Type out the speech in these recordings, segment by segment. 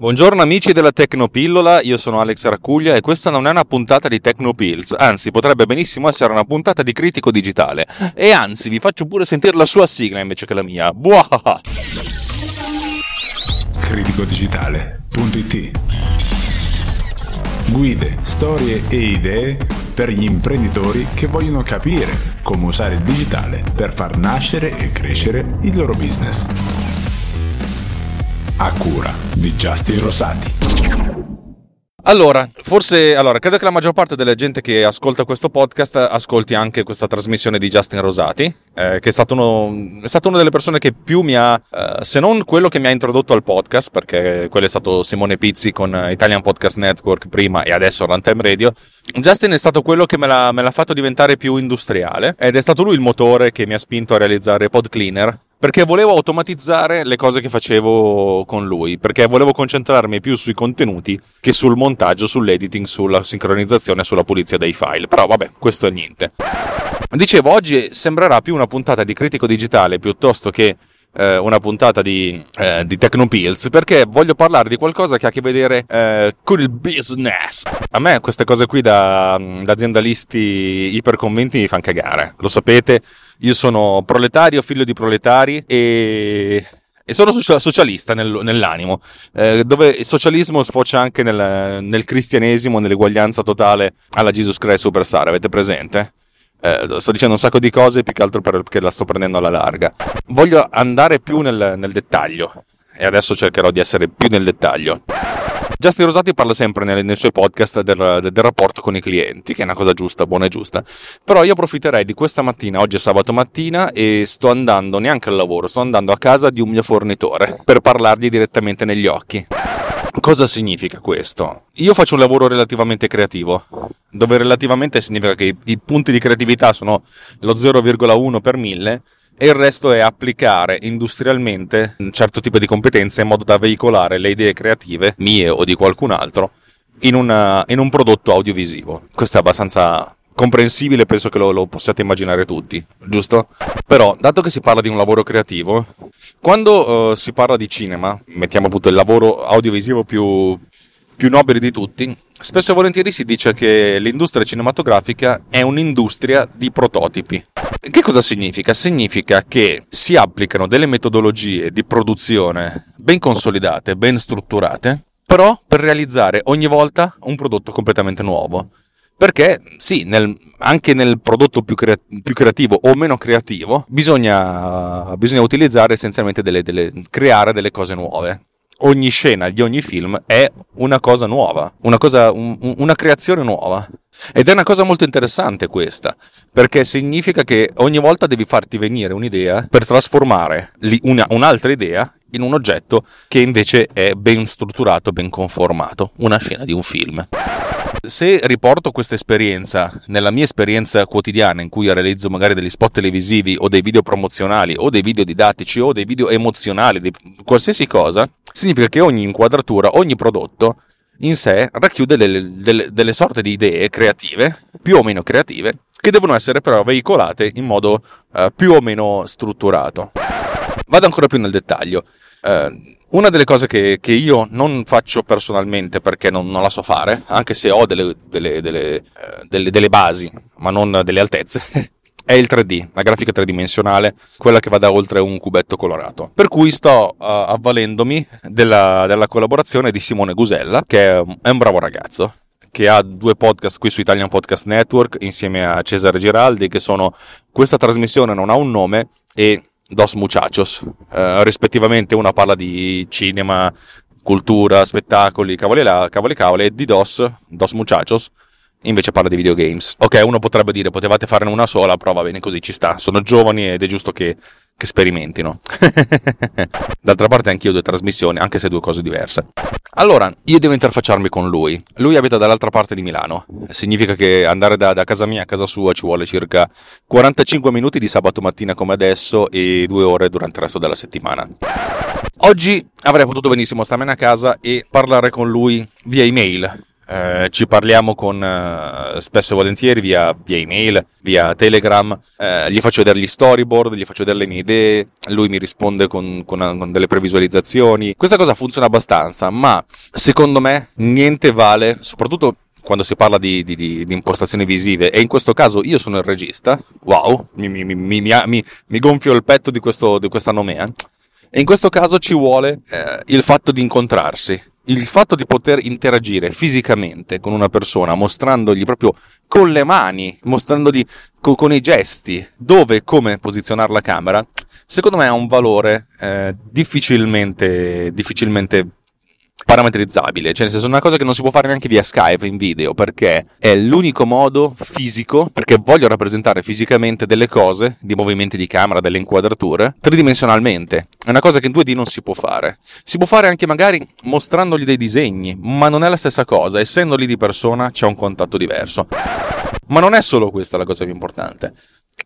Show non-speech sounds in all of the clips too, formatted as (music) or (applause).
Buongiorno amici della Tecnopillola, io sono Alex Raccuglia e questa non è una puntata di Tecnopills, anzi potrebbe benissimo essere una puntata di critico digitale. E anzi vi faccio pure sentire la sua sigla invece che la mia. Buah! criticodigitale.it Guide, storie e idee per gli imprenditori che vogliono capire come usare il digitale per far nascere e crescere il loro business a cura di Justin Rosati. Allora, forse, allora, credo che la maggior parte della gente che ascolta questo podcast ascolti anche questa trasmissione di Justin Rosati, eh, che è stato, uno, è stato una delle persone che più mi ha, eh, se non quello che mi ha introdotto al podcast, perché quello è stato Simone Pizzi con Italian Podcast Network prima e adesso Runtime Radio, Justin è stato quello che me l'ha, me l'ha fatto diventare più industriale ed è stato lui il motore che mi ha spinto a realizzare Pod Cleaner, perché volevo automatizzare le cose che facevo con lui, perché volevo concentrarmi più sui contenuti che sul montaggio, sull'editing, sulla sincronizzazione, sulla pulizia dei file. Però vabbè, questo è niente. Dicevo, oggi sembrerà più una puntata di critico digitale piuttosto che eh, una puntata di, eh, di Tecnopills perché voglio parlare di qualcosa che ha a che vedere eh, con il business. A me queste cose qui da, da aziendalisti iperconvinti mi fanno cagare, lo sapete io sono proletario, figlio di proletari e, e sono socialista nel, nell'animo, eh, dove il socialismo sfocia anche nel, nel cristianesimo, nell'eguaglianza totale alla Jesus Christ Superstar, avete presente? Eh, sto dicendo un sacco di cose più che altro perché la sto prendendo alla larga. Voglio andare più nel, nel dettaglio e adesso cercherò di essere più nel dettaglio. Justin Rosati parla sempre nei, nei suoi podcast del, del, del, rapporto con i clienti, che è una cosa giusta, buona e giusta. Però io approfitterei di questa mattina, oggi è sabato mattina, e sto andando neanche al lavoro, sto andando a casa di un mio fornitore per parlargli direttamente negli occhi. Cosa significa questo? Io faccio un lavoro relativamente creativo, dove relativamente significa che i, i punti di creatività sono lo 0,1 per 1000 e il resto è applicare industrialmente un certo tipo di competenze in modo da veicolare le idee creative, mie o di qualcun altro, in, una, in un prodotto audiovisivo. Questo è abbastanza comprensibile, penso che lo, lo, possiate immaginare tutti, giusto? Però, dato che si parla di un lavoro creativo, quando uh, si parla di cinema, mettiamo appunto il lavoro audiovisivo più, più nobile di tutti, spesso e volentieri si dice che l'industria cinematografica è un'industria di prototipi. Che cosa significa? Significa che si applicano delle metodologie di produzione ben consolidate, ben strutturate, però per realizzare ogni volta un prodotto completamente nuovo. Perché sì, nel, anche nel prodotto più, crea- più, creativo o meno creativo bisogna, bisogna utilizzare essenzialmente delle, delle, creare delle cose nuove ogni scena di ogni film è una cosa nuova, una, cosa, un, una creazione nuova. Ed è una cosa molto interessante questa, perché significa che ogni volta devi farti venire un'idea per trasformare una, un'altra idea in un oggetto che invece è ben strutturato, ben conformato, una scena di un film. Se riporto questa esperienza nella mia esperienza quotidiana in cui realizzo magari degli spot televisivi o dei video promozionali o dei video didattici o dei video emozionali, di qualsiasi cosa, significa che ogni inquadratura, ogni prodotto in sé racchiude delle, delle, delle sorte di idee creative, più o meno creative, che devono essere però veicolate in modo uh, più o meno strutturato. Vado ancora più nel dettaglio. Uh, una delle cose che, che, io non faccio personalmente perché non, non, la so fare, anche se ho delle, delle, delle, uh, delle basi, ma non delle altezze, (laughs) è il 3D, la grafica tridimensionale, quella che va da oltre un cubetto colorato. Per cui sto uh, avvalendomi della, della, collaborazione di Simone Gusella, che è, un bravo ragazzo, che ha due podcast qui su Italian Podcast Network insieme a Cesare Giraldi, che sono Questa trasmissione non ha un nome e Dos Muchachos. Uh, rispettivamente una parla di cinema, cultura, spettacoli, cavoli là, cavoli cavoli, e di Dos, Dos Muchachos, invece parla di videogames. Ok, uno potrebbe dire potevate farne una sola, però va bene così, ci sta. Sono giovani ed è giusto che, che sperimentino. (laughs) D'altra parte anch'io ho due trasmissioni, anche se due cose diverse. Allora, io devo interfacciarmi con lui. Lui abita dall'altra parte di Milano. Significa che andare da, da casa mia a casa sua ci vuole circa 45 minuti di sabato mattina come adesso e due ore durante il resto della settimana. Oggi avrei potuto benissimo starmene a casa e parlare con lui via email eh, ci parliamo con eh, spesso e volentieri via, via email, via Telegram, eh, gli faccio vedere gli storyboard, gli faccio vedere le mie idee, lui mi risponde con, con, con delle previsualizzazioni. Questa cosa funziona abbastanza, ma secondo me niente vale, soprattutto quando si parla di, di, di, di, impostazioni visive. E in questo caso io sono il regista, wow, mi, mi, mi, mi gonfio il petto di, questo, questa nomea, e in questo caso ci vuole eh, il fatto di incontrarsi, il fatto di poter interagire fisicamente con una persona, mostrandogli proprio con le mani, mostrandogli co- con i gesti dove e come posizionare la camera, secondo me ha un valore eh, difficilmente, difficilmente parametrizzabile, cioè nel senso è una cosa che non si può fare neanche via Skype in video perché è l'unico modo fisico, perché voglio rappresentare fisicamente delle cose, di movimenti di camera, delle inquadrature, tridimensionalmente. È una cosa che in 2D non si può fare. Si può fare anche magari mostrandogli dei disegni, ma non è la stessa cosa, essendo lì di persona c'è un contatto diverso. Ma non è solo questa la cosa più importante.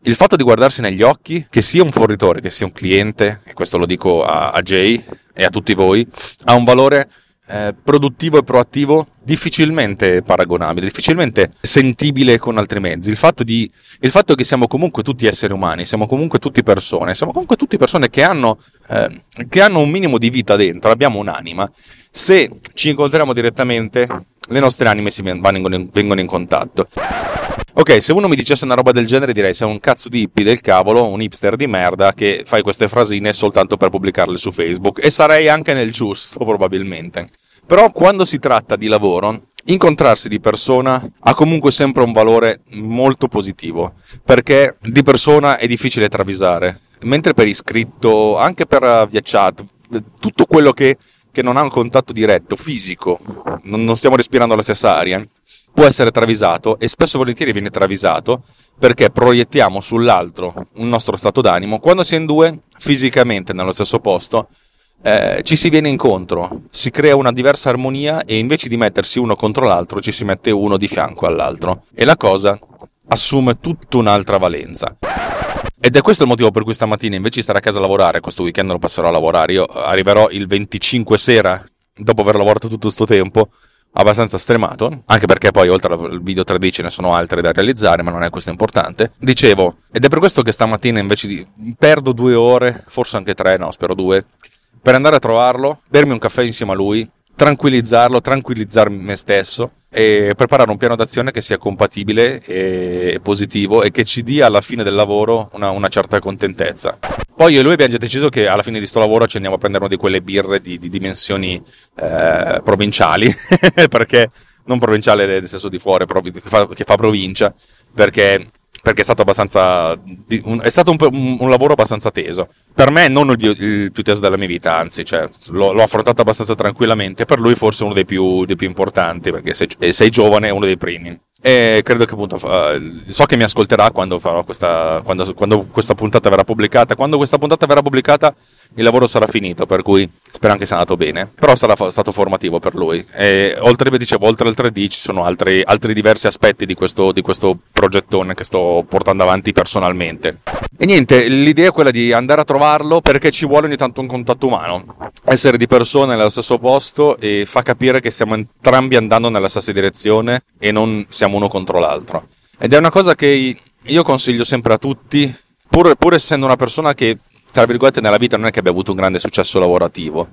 Il fatto di guardarsi negli occhi, che sia un fornitore, che sia un cliente, e questo lo dico a, a Jay e a tutti voi, ha un valore eh, produttivo e proattivo difficilmente paragonabile, difficilmente sentibile con altri mezzi. Il fatto, di, il fatto che siamo comunque tutti esseri umani, siamo comunque tutti persone, siamo comunque tutte persone che hanno, eh, che hanno un minimo di vita dentro, abbiamo un'anima. Se ci incontriamo direttamente, le nostre anime si vengono in, vengono in contatto. Ok, se uno mi dicesse una roba del genere direi sei un cazzo di hippie del cavolo, un hipster di merda che fai queste frasine soltanto per pubblicarle su Facebook e sarei anche nel giusto probabilmente. Però quando si tratta di lavoro, incontrarsi di persona ha comunque sempre un valore molto positivo, perché di persona è difficile travisare, mentre per iscritto, anche per via chat, tutto quello che, che non ha un contatto diretto, fisico, non, non stiamo respirando la stessa aria, può essere travisato e spesso e volentieri viene travisato perché proiettiamo sull'altro un nostro stato d'animo. Quando si è in due fisicamente nello stesso posto eh, ci si viene incontro, si crea una diversa armonia e invece di mettersi uno contro l'altro ci si mette uno di fianco all'altro. E la cosa assume tutta un'altra valenza. Ed è questo il motivo per cui stamattina invece di stare a casa a lavorare, questo weekend lo passerò a lavorare, io arriverò il 25 sera dopo aver lavorato tutto questo tempo abbastanza stremato, anche perché poi oltre al video 3D ce ne sono altre da realizzare, ma non è questo importante. Dicevo, ed è per questo che stamattina invece di perdo due ore, forse anche tre, no, spero due, per andare a trovarlo, bermi un caffè insieme a lui, tranquillizzarlo, tranquillizzarmi me stesso e preparare un piano d'azione che sia compatibile e positivo e che ci dia alla fine del lavoro una, una certa contentezza. Poi io e lui abbiamo già deciso che alla fine di sto lavoro ci andiamo a prendere una di quelle birre di, di dimensioni eh, provinciali, (laughs) perché non provinciale nel senso di fuori, che fa, che fa provincia, perché perché è stato abbastanza. è stato un, un, lavoro abbastanza teso. Per me non il, il, più teso della mia vita, anzi, cioè, l'ho, l'ho, affrontato abbastanza tranquillamente. Per lui forse uno dei più, dei più importanti, perché sei, sei giovane, è uno dei primi. E credo che appunto so che mi ascolterà quando, farò questa, quando, quando questa puntata verrà pubblicata. Quando questa puntata verrà pubblicata, il lavoro sarà finito, per cui spero anche sia andato bene. Però sarà stato formativo per lui. E oltre, dicevo, oltre al 3D ci sono altri, altri diversi aspetti di questo, di questo progettone che sto portando avanti personalmente. E niente, l'idea è quella di andare a trovarlo perché ci vuole ogni tanto un contatto umano. Essere di persona nello stesso posto e fa capire che stiamo entrambi andando nella stessa direzione e non siamo uno contro l'altro. Ed è una cosa che io consiglio sempre a tutti, pur, pur essendo una persona che, tra virgolette, nella vita non è che abbia avuto un grande successo lavorativo.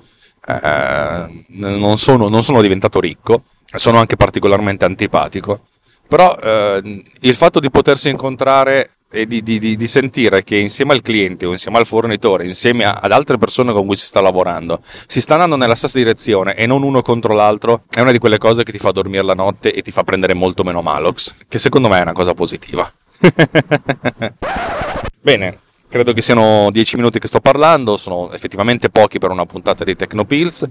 Eh, non, sono, non sono diventato ricco, sono anche particolarmente antipatico. Però eh, il fatto di potersi incontrare e di, di, di, sentire che insieme al cliente o insieme al fornitore, insieme ad altre persone con cui si sta lavorando, si sta andando nella stessa direzione e non uno contro l'altro, è una di quelle cose che ti fa dormire la notte e ti fa prendere molto meno Malox, che secondo me è una cosa positiva. (laughs) Bene, credo che siano dieci minuti che sto parlando, sono effettivamente pochi per una puntata di Tecnopills.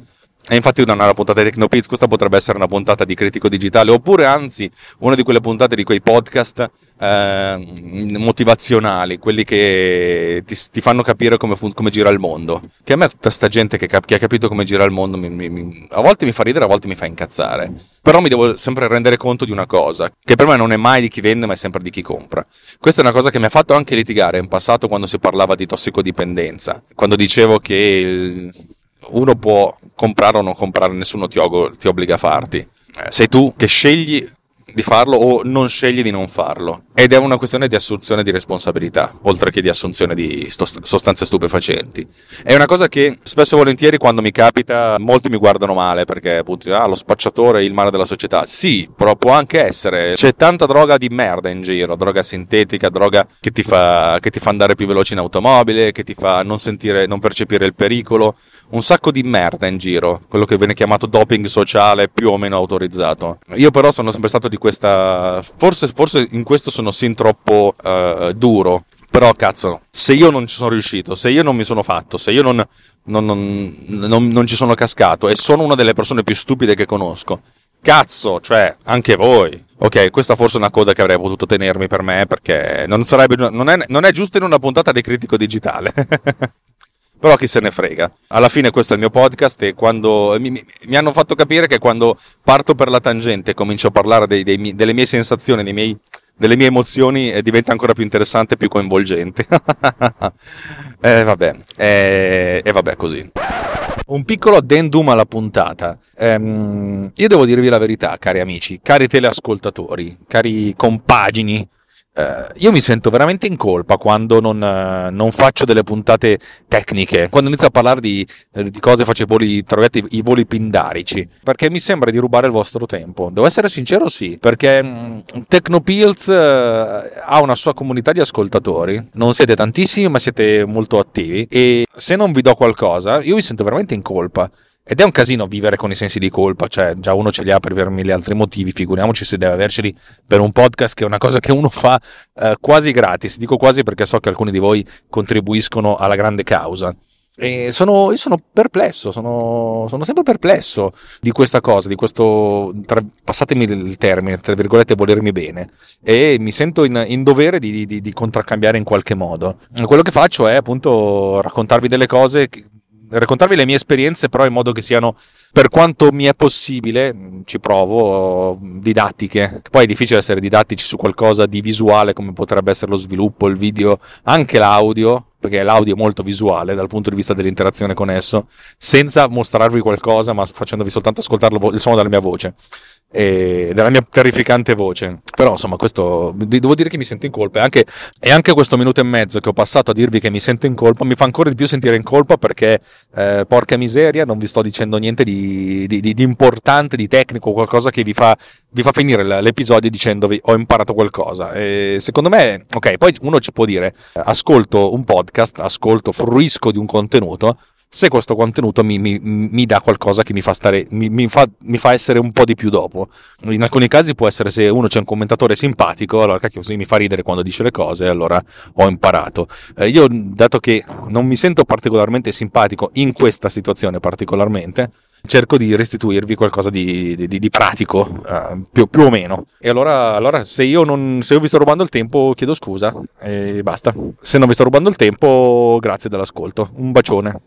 E infatti non è una puntata di Tecnopiz, questa potrebbe essere una puntata di critico digitale, oppure anzi una di quelle puntate di quei podcast eh, motivazionali, quelli che ti, ti fanno capire come, come, gira il mondo. Che a me tutta sta gente che, che ha capito come gira il mondo mi, mi, a volte mi fa ridere, a volte mi fa incazzare. Però mi devo sempre rendere conto di una cosa, che per me non è mai di chi vende, ma è sempre di chi compra. Questa è una cosa che mi ha fatto anche litigare in passato quando si parlava di tossicodipendenza, quando dicevo che il uno può comprare o non comprare, nessuno ti, ti obbliga a farti. Eh, sei tu che scegli di farlo o non scegli di non farlo. Ed è una questione di assunzione di responsabilità, oltre che di assunzione di sostanze stupefacenti. È una cosa che spesso e volentieri quando mi capita molti mi guardano male perché appunto ah, lo spacciatore è il male della società. Sì, però può anche essere. C'è tanta droga di merda in giro, droga sintetica, droga che ti fa, che ti fa andare più veloce in automobile, che ti fa non sentire, non percepire il pericolo. Un sacco di merda in giro, quello che viene chiamato doping sociale più o meno autorizzato. Io però sono sempre stato di questa. Forse, forse in questo sono sin troppo uh, duro. Però, cazzo, se io non ci sono riuscito, se io non mi sono fatto, se io non, non, non, non ci sono cascato e sono una delle persone più stupide che conosco, cazzo, cioè, anche voi. Ok, questa forse è una coda che avrei potuto tenermi per me perché non, sarebbe, non, è, non è giusto in una puntata di critico digitale. (laughs) Però chi se ne frega. Alla fine questo è il mio podcast e quando mi, mi hanno fatto capire che quando parto per la tangente e comincio a parlare dei, dei, delle mie sensazioni, dei miei, delle mie emozioni, eh, diventa ancora più interessante e più coinvolgente. e (laughs) eh, vabbè, e eh, vabbè così. Un piccolo addendum alla puntata. Ehm, io devo dirvi la verità, cari amici, cari teleascoltatori, cari compagini eh, io mi sento veramente in colpa quando non, eh, non, faccio delle puntate tecniche, quando inizio a parlare di, eh, di cose, faccio i voli, i voli pindarici, perché mi sembra di rubare il vostro tempo. Devo essere sincero, sì, perché mm, Tecnopills eh, ha una sua comunità di ascoltatori, non siete tantissimi, ma siete molto attivi e se non vi do qualcosa, io mi sento veramente in colpa. Ed è un casino vivere con i sensi di colpa, cioè già uno ce li ha per mille altri motivi, figuriamoci se deve averceli per un podcast che è una cosa che uno fa eh, quasi gratis. Dico quasi perché so che alcuni di voi contribuiscono alla grande causa. E sono, io sono perplesso, sono, sono, sempre perplesso di questa cosa, di questo, tra, passatemi il termine, tra virgolette, volermi bene. E mi sento in, in dovere di, di, di, contraccambiare in qualche modo. Quello che faccio è appunto raccontarvi delle cose raccontarvi le mie esperienze, però in modo che siano, per quanto mi è possibile, ci provo, didattiche. Poi è difficile essere didattici su qualcosa di visuale come potrebbe essere lo sviluppo, il video, anche l'audio, perché l'audio è molto visuale dal punto di vista dell'interazione con esso, senza mostrarvi qualcosa, ma facendovi soltanto ascoltare il suono della mia voce e della mia terrificante voce. Però insomma, questo devo dire che mi sento in colpa. E anche, e anche, questo minuto e mezzo che ho passato a dirvi che mi sento in colpa mi fa ancora di più sentire in colpa perché, eh, porca miseria, non vi sto dicendo niente di, di, di, di importante, di tecnico, qualcosa che vi fa, vi fa finire l'episodio dicendovi ho imparato qualcosa. E secondo me, ok, poi uno ci può dire ascolto un podcast, ascolto, fruisco di un contenuto se questo contenuto mi, mi, mi dà qualcosa che mi fa, stare, mi, fa, mi fa essere un po' di più dopo. In alcuni casi può essere se uno c'è un commentatore simpatico, allora cacchio, mi fa ridere quando dice le cose, allora ho imparato. Eh, io, dato che non mi sento particolarmente simpatico in questa situazione particolarmente, cerco di restituirvi qualcosa di, di, di pratico, uh, più, più, o meno. E allora, allora se, io non, se io vi sto rubando il tempo, chiedo scusa e basta. Se non vi sto rubando il tempo, grazie dell'ascolto. Un bacione.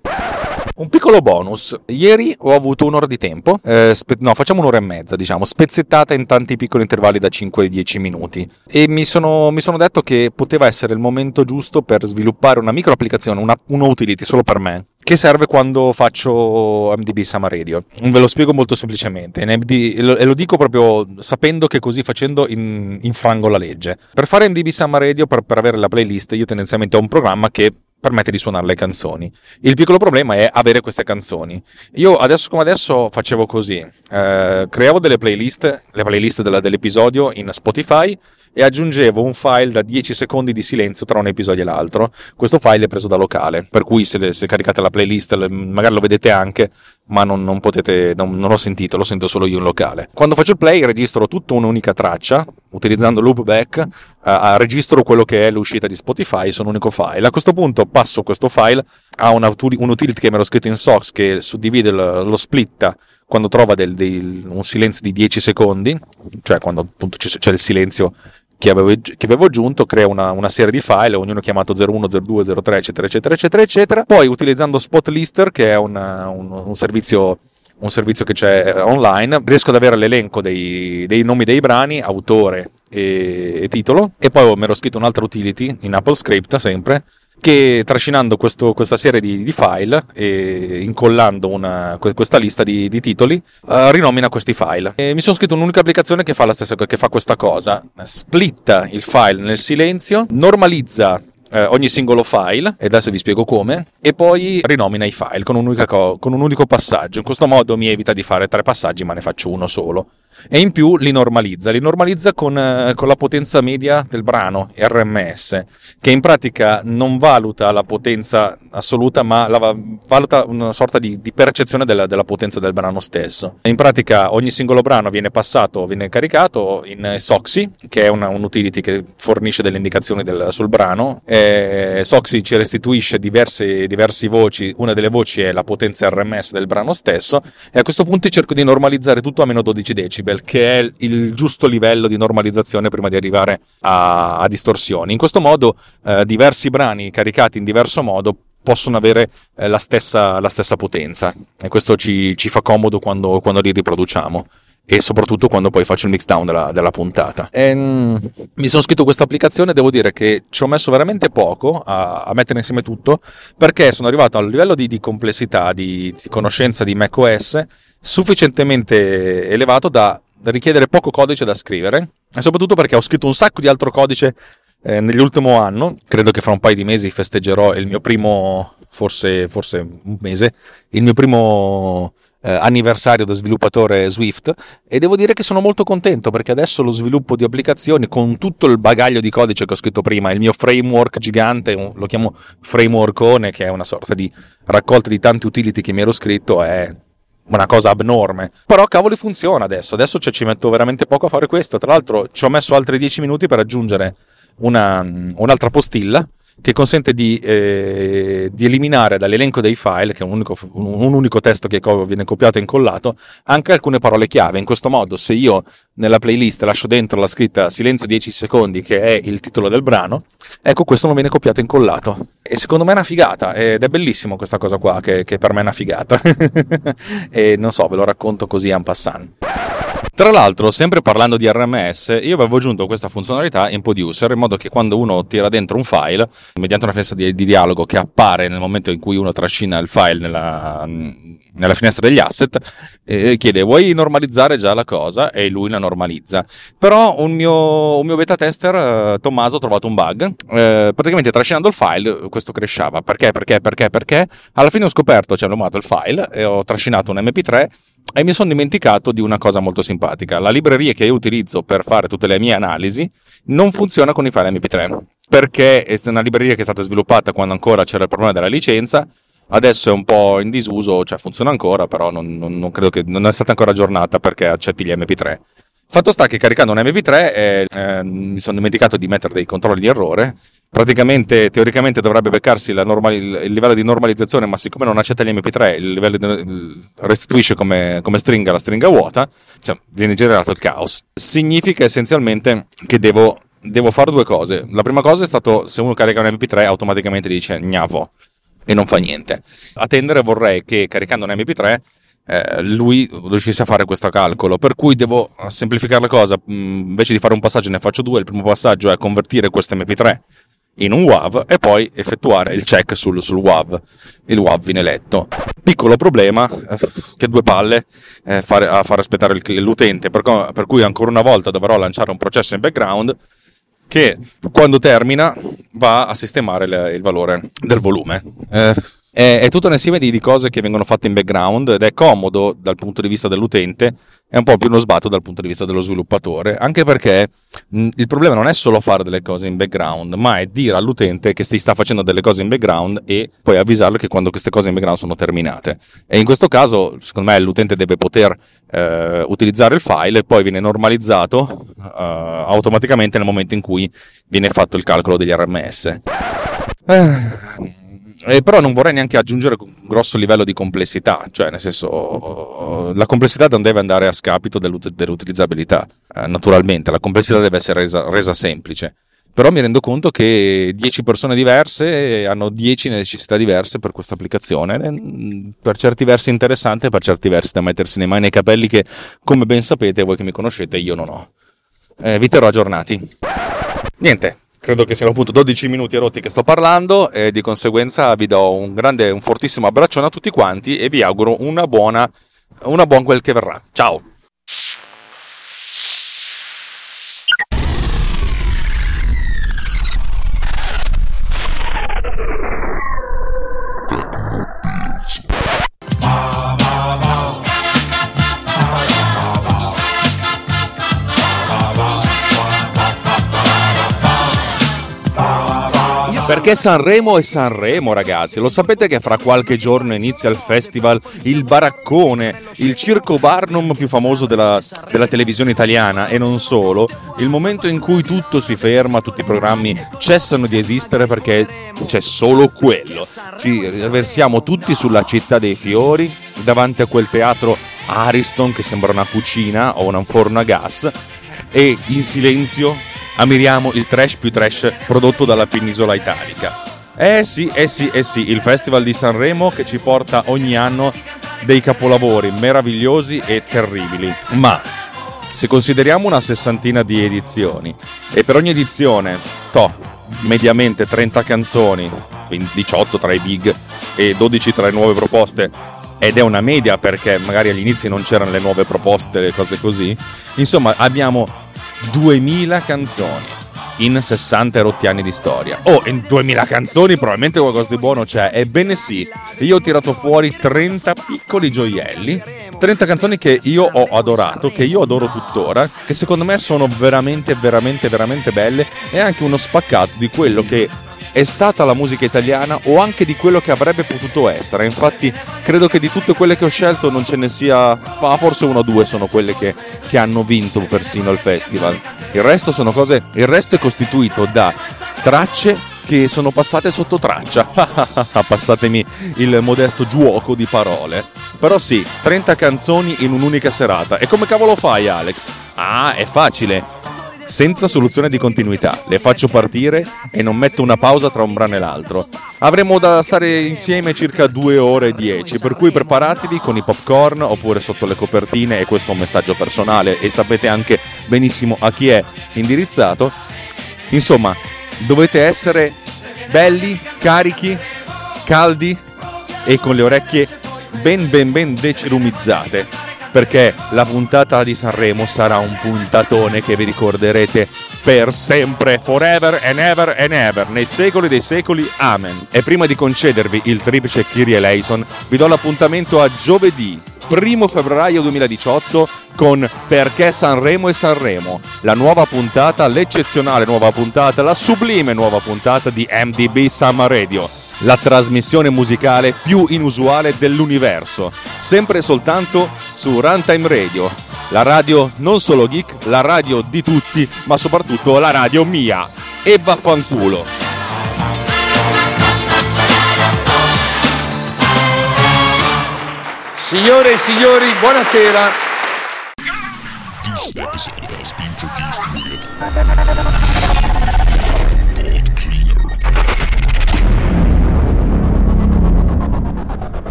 Un piccolo bonus, ieri ho avuto un'ora di tempo, eh, spe- no facciamo un'ora e mezza diciamo, spezzettata in tanti piccoli intervalli da 5 ai 10 minuti e mi sono, mi sono, detto che poteva essere il momento giusto per sviluppare una micro applicazione, una, una utility solo per me, che serve quando faccio MDB Sama Radio. Ve lo spiego molto semplicemente MD, e lo dico proprio sapendo che così facendo in, infrango la legge. Per fare MDB Sama Radio, per, per avere la playlist, io tendenzialmente ho un programma che permette di suonare le canzoni. Il piccolo problema è avere queste canzoni. Io adesso come adesso facevo così, eh, creavo delle playlist, le playlist della, dell'episodio in Spotify e aggiungevo un file da 10 secondi di silenzio tra un episodio e l'altro. Questo file è preso da locale, per cui se, se caricate la playlist magari lo vedete anche, ma non, non potete, non, non, ho sentito, lo sento solo io in locale. Quando faccio il play registro tutta un'unica traccia, utilizzando loopback, uh, registro quello che è l'uscita di Spotify su un unico file. A questo punto passo questo file a una, un utility che mi ero scritto in SOX che suddivide lo, lo splitta quando trova del, del, un silenzio di 10 secondi, cioè quando appunto c'è il silenzio che avevo, che avevo aggiunto, crea una, una, serie di file, ognuno chiamato 01, 02, 03, eccetera, eccetera, eccetera, eccetera. Poi utilizzando Spotlister, che è una, un, un servizio un servizio che c'è online, riesco ad avere l'elenco dei, dei nomi dei brani, autore e, e, titolo, e poi mi ero scritto un'altra utility in AppleScript sempre, che trascinando questo, questa serie di, di, file e incollando una, questa lista di, di titoli uh, rinomina questi file. E mi sono scritto un'unica applicazione che fa, la stessa, che fa questa cosa, splitta il file nel silenzio, normalizza eh, ogni singolo file, e adesso vi spiego come, e poi rinomina i file con co- con un unico passaggio. In questo modo mi evita di fare tre passaggi, ma ne faccio uno solo e in più li normalizza, li normalizza con, eh, con, la potenza media del brano, RMS, che in pratica non valuta la potenza assoluta, ma la, valuta una sorta di, di percezione della, della, potenza del brano stesso. In pratica ogni singolo brano viene passato, viene caricato in Soxy, che è una, un utility che fornisce delle indicazioni del, sul brano. E Soxy ci restituisce diverse, diverse voci, una delle voci è la potenza RMS del brano stesso, e a questo punto cerco di normalizzare tutto a meno 12 decibel decibel, che è il giusto livello di normalizzazione prima di arrivare a, a distorsioni. In questo modo eh, diversi brani caricati in diverso modo possono avere eh, la, stessa, la, stessa, potenza e questo ci, ci fa comodo quando, quando, li riproduciamo e soprattutto quando poi faccio il mix down della, della puntata. E, mm, mi sono scritto questa applicazione, devo dire che ci ho messo veramente poco a, a mettere insieme tutto perché sono arrivato a un livello di, di complessità, di, di conoscenza di macOS sufficientemente elevato da richiedere poco codice da scrivere e soprattutto perché ho scritto un sacco di altro codice eh, nell'ultimo anno. Credo che fra un paio di mesi festeggerò il mio primo, forse, forse un mese, il mio primo eh, anniversario da sviluppatore Swift e devo dire che sono molto contento perché adesso lo sviluppo di applicazioni con tutto il bagaglio di codice che ho scritto prima, il mio framework gigante, lo chiamo frameworkone che è una sorta di raccolta di tanti utility che mi ero scritto, è una cosa abnorme. Però cavoli funziona adesso, adesso cioè, ci metto veramente poco a fare questo. Tra l'altro ci ho messo altri 10 minuti per aggiungere una, un'altra postilla che consente di, eh, di, eliminare dall'elenco dei file, che è un unico, un unico testo che viene copiato e incollato, anche alcune parole chiave. In questo modo, se io nella playlist lascio dentro la scritta silenzio 10 secondi, che è il titolo del brano, ecco questo non viene copiato e incollato. E secondo me è una figata, ed è bellissimo questa cosa qua, che, che per me è una figata. (laughs) e non so, ve lo racconto così en passant. Tra l'altro, sempre parlando di RMS, io avevo aggiunto questa funzionalità in Producer in modo che quando uno tira dentro un file, mediante una finestra di, di dialogo che appare nel momento in cui uno trascina il file nella, nella finestra degli asset, eh, chiede vuoi normalizzare già la cosa e lui la normalizza. Però un mio, un mio beta tester, eh, Tommaso, ha trovato un bug. Eh, praticamente trascinando il file questo cresceva. Perché? Perché? Perché? Perché? Alla fine ho scoperto, cioè ho nomato il file e ho trascinato un MP3 e mi sono dimenticato di una cosa molto simpatica. La libreria che io utilizzo per fare tutte le mie analisi non funziona con i file MP3 perché è una libreria che è stata sviluppata quando ancora c'era il problema della licenza. Adesso è un po' in disuso, cioè funziona ancora, però non, non, non credo che non è stata ancora aggiornata perché accetti gli MP3. Fatto sta che caricando un MP3 eh, eh, mi sono dimenticato di mettere dei controlli di errore. Praticamente, teoricamente dovrebbe beccarsi normali, il livello di normalizzazione, ma siccome non accetta gli MP3, il livello di, restituisce come, come, stringa la stringa vuota, cioè, viene generato il caos. Significa essenzialmente che devo, devo fare due cose. La prima cosa è stato, se uno carica un MP3, automaticamente dice gnavo e non fa niente. A tendere vorrei che caricando un MP3 eh, lui riuscisse a fare questo calcolo. Per cui devo semplificare la cosa, mm, invece di fare un passaggio ne faccio due. Il primo passaggio è convertire questo MP3 in un WAV e poi effettuare il check sul, sul WAV. Il WAV viene letto. Piccolo problema, eh, che due palle eh, fare, a far aspettare l'utente, per, per cui ancora una volta dovrò lanciare un processo in background che quando termina va a sistemare le, il valore del volume. Eh, è, è tutto un insieme di, di, cose che vengono fatte in background ed è comodo dal punto di vista dell'utente, è un po' più uno sbatto dal punto di vista dello sviluppatore, anche perché mh, il problema non è solo fare delle cose in background, ma è dire all'utente che si sta facendo delle cose in background e poi avvisarlo che quando queste cose in background sono terminate. E in questo caso, secondo me, l'utente deve poter eh, utilizzare il file e poi viene normalizzato eh, automaticamente nel momento in cui viene fatto il calcolo degli RMS. Eh, eh, però non vorrei neanche aggiungere un grosso livello di complessità, cioè nel senso la complessità non deve andare a scapito dell'ut- dell'utilizzabilità, eh, naturalmente, la complessità deve essere resa, resa, semplice. Però mi rendo conto che 10 persone diverse hanno 10 necessità diverse per questa applicazione, per certi versi interessante, per certi versi da mettersi nei mani nei capelli che, come ben sapete, voi che mi conoscete, io non ho. Eh, vi terrò aggiornati. Niente, credo che siano appunto 12 minuti rotti che sto parlando e di conseguenza vi do un grande, un fortissimo abbraccione a tutti quanti e vi auguro una buona, una buon quel che verrà. Ciao! Perché Sanremo è Sanremo, ragazzi. Lo sapete che fra qualche giorno inizia il festival Il Baraccone, il circo Barnum più famoso della, della, televisione italiana e non solo. Il momento in cui tutto si ferma, tutti i programmi cessano di esistere perché c'è solo quello. Ci versiamo tutti sulla città dei fiori, davanti a quel teatro Ariston che sembra una cucina o un forno a gas e in silenzio ammiriamo il trash più trash prodotto dalla penisola italica. Eh sì, eh sì, eh sì, il Festival di Sanremo che ci porta ogni anno dei capolavori meravigliosi e terribili. Ma se consideriamo una sessantina di edizioni e per ogni edizione, to, mediamente 30 canzoni, 18 tra i big e 12 tra le nuove proposte, ed è una media perché magari agli inizi non c'erano le nuove proposte, le cose così. Insomma, abbiamo 2000 canzoni in 60 rotti anni di storia. Oh, in 2000 canzoni probabilmente qualcosa di buono c'è. Ebbene sì, io ho tirato fuori 30 piccoli gioielli, 30 canzoni che io ho adorato, che io adoro tuttora, che secondo me sono veramente, veramente, veramente belle e anche uno spaccato di quello che è stata la musica italiana o anche di quello che avrebbe potuto essere. Infatti, credo che di tutte quelle che ho scelto non ce ne sia, ma forse uno o due sono quelle che, che hanno vinto persino il festival. Il resto cose. Il resto è costituito da tracce che sono passate sotto traccia. (laughs) Passatemi il modesto giuoco di parole. Però sì, 30 canzoni in un'unica serata. E come cavolo fai, Alex? Ah, è facile senza soluzione di continuità. Le faccio partire e non metto una pausa tra un brano e l'altro. Avremo da stare insieme circa 2 ore e 10, per cui preparatevi con i popcorn oppure sotto le copertine, e questo è un messaggio personale e sapete anche benissimo a chi è indirizzato. Insomma, dovete essere belli, carichi, caldi e con le orecchie ben ben ben decirumizzate perché la puntata di Sanremo sarà un puntatone che vi ricorderete per sempre, forever and ever and ever, nei secoli dei secoli, amen. E prima di concedervi il triplice Kyrie eleison, vi do l'appuntamento a giovedì, primo febbraio 2018 con Perché Sanremo e Sanremo, la nuova puntata, l'eccezionale nuova puntata, la sublime nuova puntata di MDB Summer Radio la trasmissione musicale più inusuale dell'universo, sempre e soltanto su Runtime Radio, la radio non solo geek, la radio di tutti, ma soprattutto la radio mia. E vaffanculo! Signore e signori, buonasera. This episode has been produced with